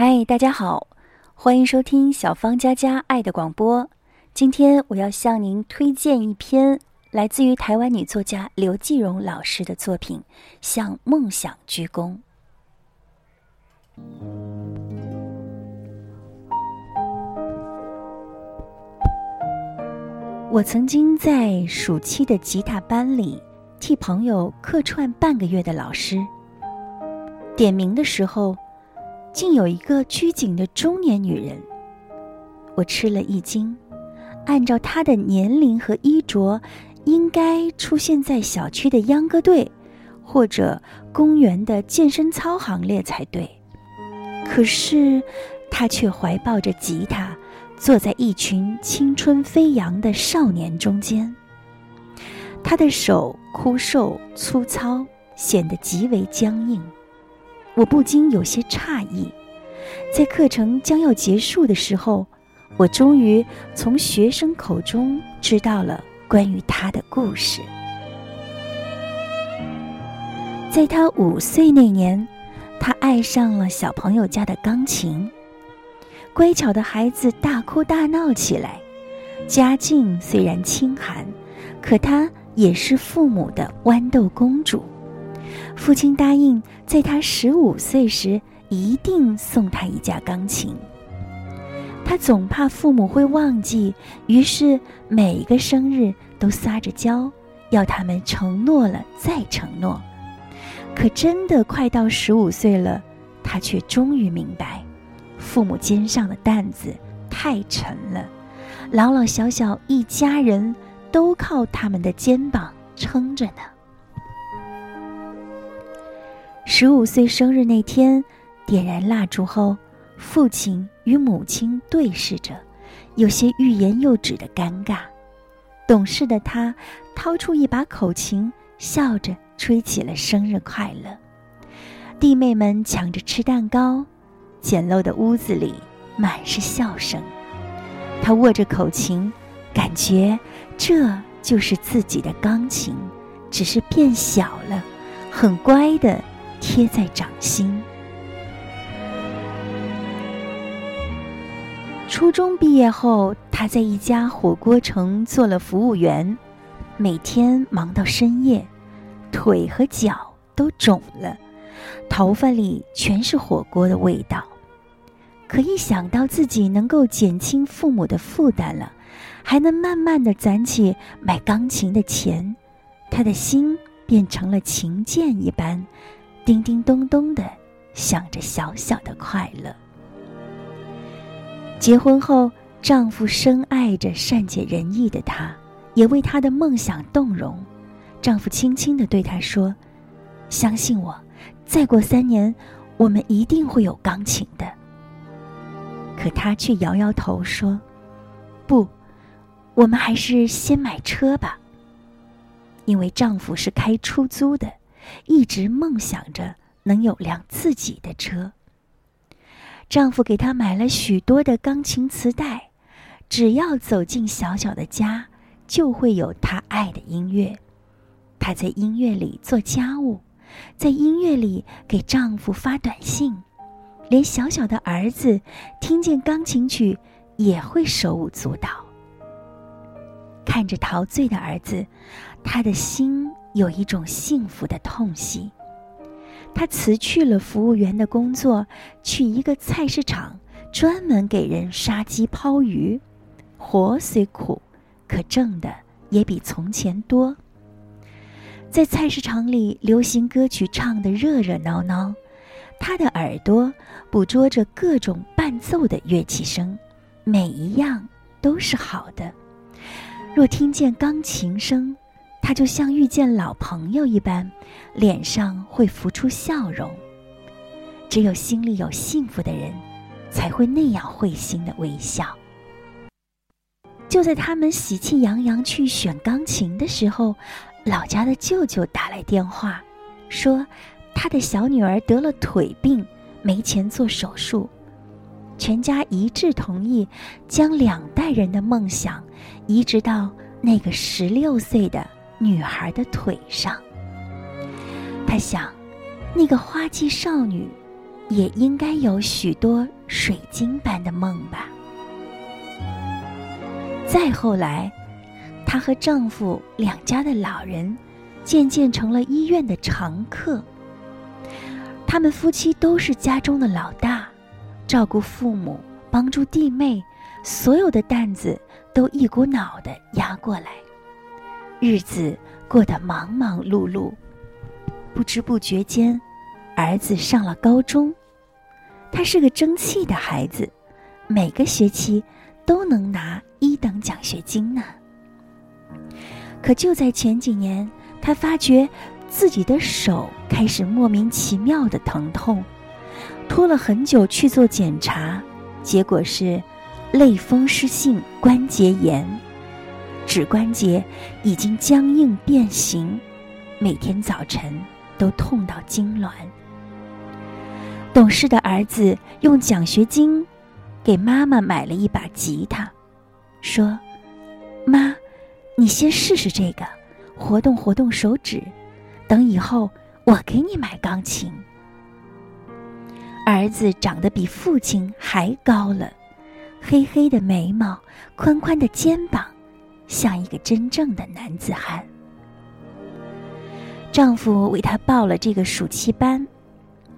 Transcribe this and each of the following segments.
嗨，大家好，欢迎收听小芳佳佳爱的广播。今天我要向您推荐一篇来自于台湾女作家刘继荣老师的作品《向梦想鞠躬》。我曾经在暑期的吉他班里替朋友客串半个月的老师，点名的时候。竟有一个拘谨的中年女人，我吃了一惊。按照她的年龄和衣着，应该出现在小区的秧歌队，或者公园的健身操行列才对。可是，她却怀抱着吉他，坐在一群青春飞扬的少年中间。她的手枯瘦粗糙，显得极为僵硬。我不禁有些诧异，在课程将要结束的时候，我终于从学生口中知道了关于他的故事。在他五岁那年，他爱上了小朋友家的钢琴。乖巧的孩子大哭大闹起来，家境虽然清寒，可她也是父母的豌豆公主。父亲答应，在他十五岁时一定送他一架钢琴。他总怕父母会忘记，于是每个生日都撒着娇，要他们承诺了再承诺。可真的快到十五岁了，他却终于明白，父母肩上的担子太沉了，老老小小一家人都靠他们的肩膀撑着呢。十五岁生日那天，点燃蜡烛后，父亲与母亲对视着，有些欲言又止的尴尬。懂事的他掏出一把口琴，笑着吹起了生日快乐。弟妹们抢着吃蛋糕，简陋的屋子里满是笑声。他握着口琴，感觉这就是自己的钢琴，只是变小了，很乖的。贴在掌心。初中毕业后，他在一家火锅城做了服务员，每天忙到深夜，腿和脚都肿了，头发里全是火锅的味道。可一想到自己能够减轻父母的负担了，还能慢慢的攒起买钢琴的钱，他的心变成了琴键一般。叮叮咚咚的响着小小的快乐。结婚后，丈夫深爱着善解人意的她，也为她的梦想动容。丈夫轻轻的对她说：“相信我，再过三年，我们一定会有钢琴的。”可她却摇摇头说：“不，我们还是先买车吧。”因为丈夫是开出租的。一直梦想着能有辆自己的车。丈夫给她买了许多的钢琴磁带，只要走进小小的家，就会有她爱的音乐。她在音乐里做家务，在音乐里给丈夫发短信，连小小的儿子听见钢琴曲也会手舞足蹈。看着陶醉的儿子，她的心。有一种幸福的痛惜，他辞去了服务员的工作，去一个菜市场专门给人杀鸡抛鱼，活虽苦，可挣的也比从前多。在菜市场里，流行歌曲唱得热热闹闹，他的耳朵捕捉着各种伴奏的乐器声，每一样都是好的。若听见钢琴声，他就像遇见老朋友一般，脸上会浮出笑容。只有心里有幸福的人，才会那样会心的微笑。就在他们喜气洋洋去选钢琴的时候，老家的舅舅打来电话，说他的小女儿得了腿病，没钱做手术。全家一致同意，将两代人的梦想移植到那个十六岁的。女孩的腿上，他想，那个花季少女，也应该有许多水晶般的梦吧。再后来，她和丈夫两家的老人渐渐成了医院的常客。他们夫妻都是家中的老大，照顾父母，帮助弟妹，所有的担子都一股脑的压过来，日子过得忙忙碌碌。不知不觉间，儿子上了高中，他是个争气的孩子，每个学期都能拿一等奖学金呢。可就在前几年，他发觉。自己的手开始莫名其妙的疼痛，拖了很久去做检查，结果是类风湿性关节炎，指关节已经僵硬变形，每天早晨都痛到痉挛。懂事的儿子用奖学金给妈妈买了一把吉他，说：“妈，你先试试这个，活动活动手指。”等以后，我给你买钢琴。儿子长得比父亲还高了，黑黑的眉毛，宽宽的肩膀，像一个真正的男子汉。丈夫为她报了这个暑期班，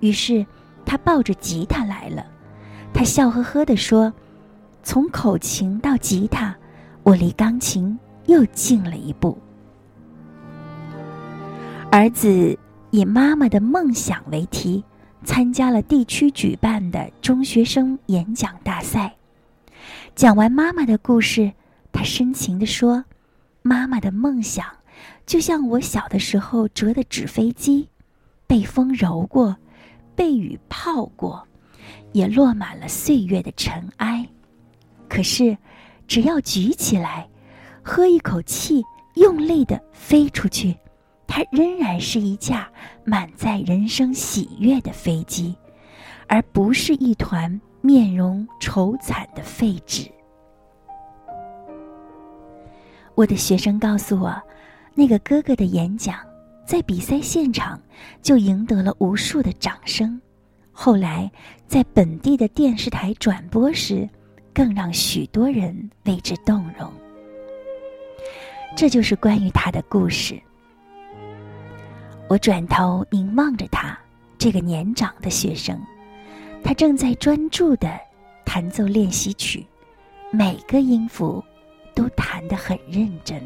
于是她抱着吉他来了。她笑呵呵地说：“从口琴到吉他，我离钢琴又近了一步。”儿子以妈妈的梦想为题，参加了地区举办的中学生演讲大赛。讲完妈妈的故事，他深情地说：“妈妈的梦想，就像我小的时候折的纸飞机，被风揉过，被雨泡过，也落满了岁月的尘埃。可是，只要举起来，喝一口气，用力的飞出去。”它仍然是一架满载人生喜悦的飞机，而不是一团面容愁惨的废纸。我的学生告诉我，那个哥哥的演讲在比赛现场就赢得了无数的掌声，后来在本地的电视台转播时，更让许多人为之动容。这就是关于他的故事。我转头凝望着他，这个年长的学生，他正在专注的弹奏练习曲，每个音符都弹得很认真。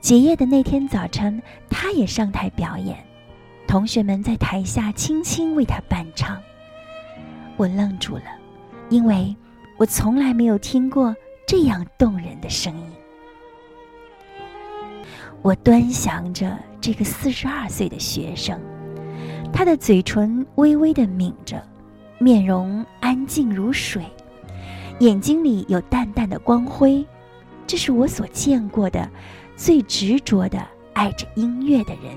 结业的那天早晨，他也上台表演，同学们在台下轻轻为他伴唱。我愣住了，因为我从来没有听过这样动人的声音。我端详着这个四十二岁的学生，他的嘴唇微微的抿着，面容安静如水，眼睛里有淡淡的光辉。这是我所见过的最执着的爱着音乐的人，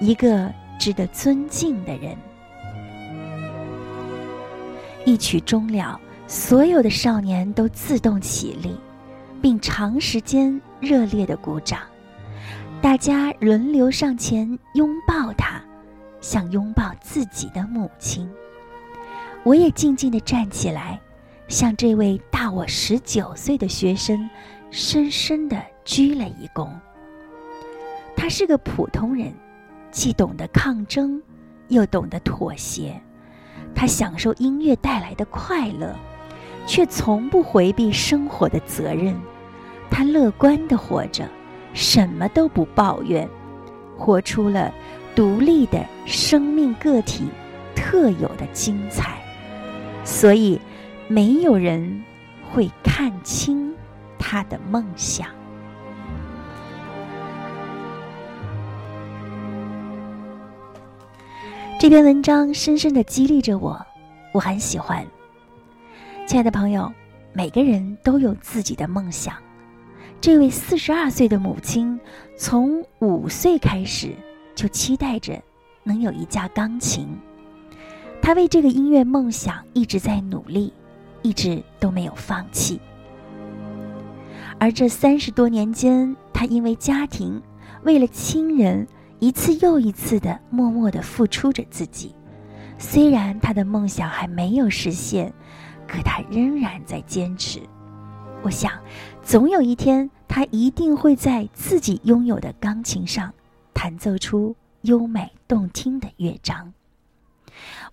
一个值得尊敬的人。一曲终了，所有的少年都自动起立，并长时间热烈的鼓掌。大家轮流上前拥抱他，像拥抱自己的母亲。我也静静地站起来，向这位大我十九岁的学生深深地鞠了一躬。他是个普通人，既懂得抗争，又懂得妥协。他享受音乐带来的快乐，却从不回避生活的责任。他乐观地活着。什么都不抱怨，活出了独立的生命个体特有的精彩，所以没有人会看清他的梦想。这篇文章深深的激励着我，我很喜欢。亲爱的朋友，每个人都有自己的梦想。这位四十二岁的母亲，从五岁开始就期待着能有一架钢琴。她为这个音乐梦想一直在努力，一直都没有放弃。而这三十多年间，他因为家庭，为了亲人，一次又一次的默默的付出着自己，虽然他的梦想还没有实现，可他仍然在坚持。我想，总有一天，他一定会在自己拥有的钢琴上弹奏出优美动听的乐章。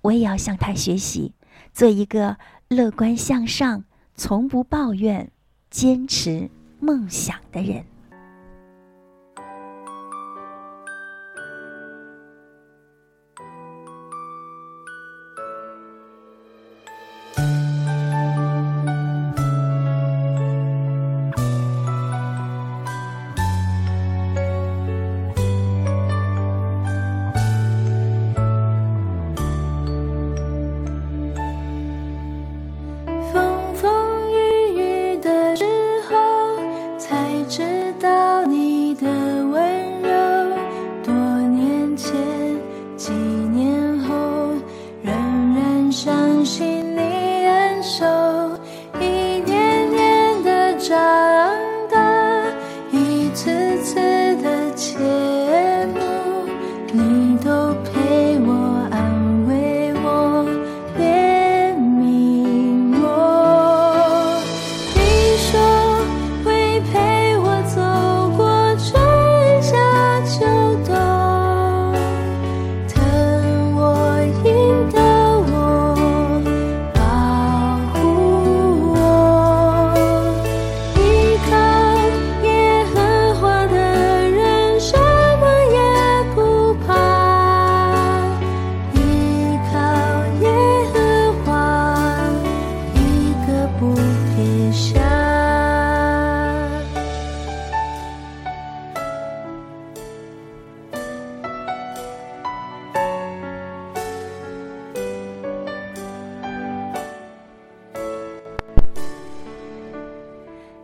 我也要向他学习，做一个乐观向上、从不抱怨、坚持梦想的人。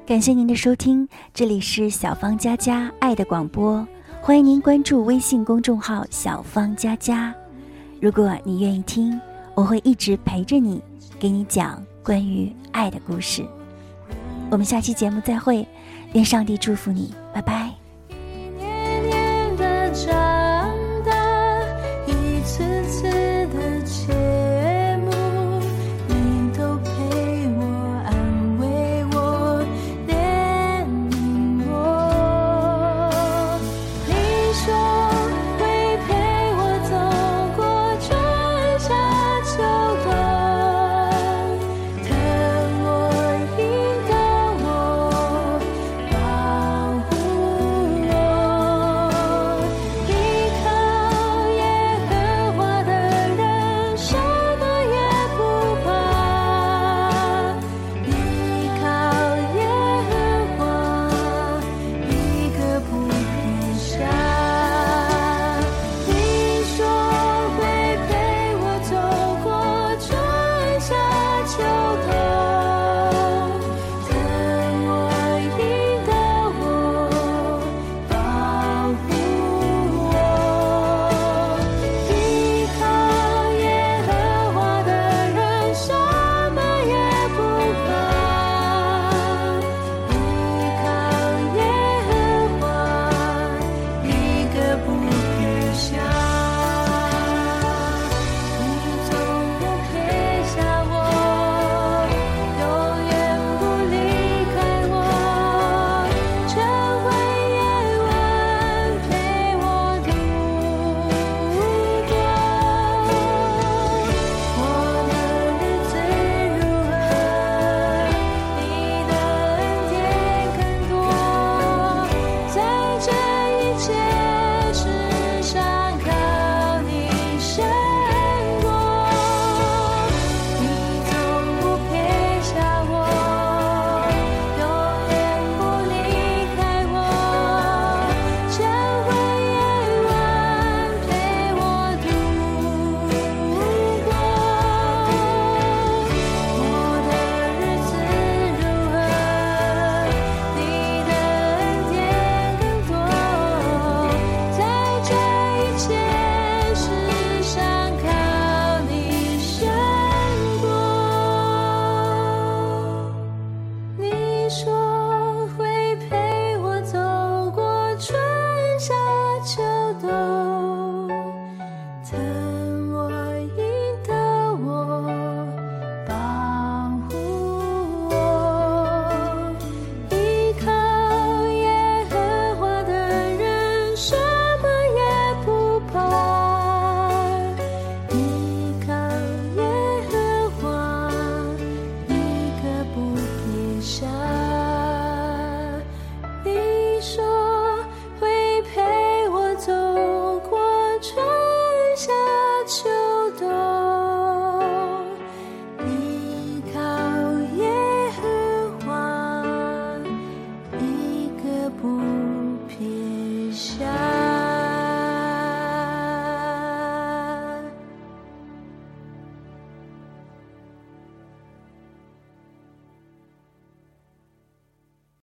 感谢您的收听，这里是小芳佳佳爱的广播，欢迎您关注微信公众号小芳佳佳。如果你愿意听，我会一直陪着你，给你讲关于爱的故事。我们下期节目再会，愿上帝祝福你，拜拜。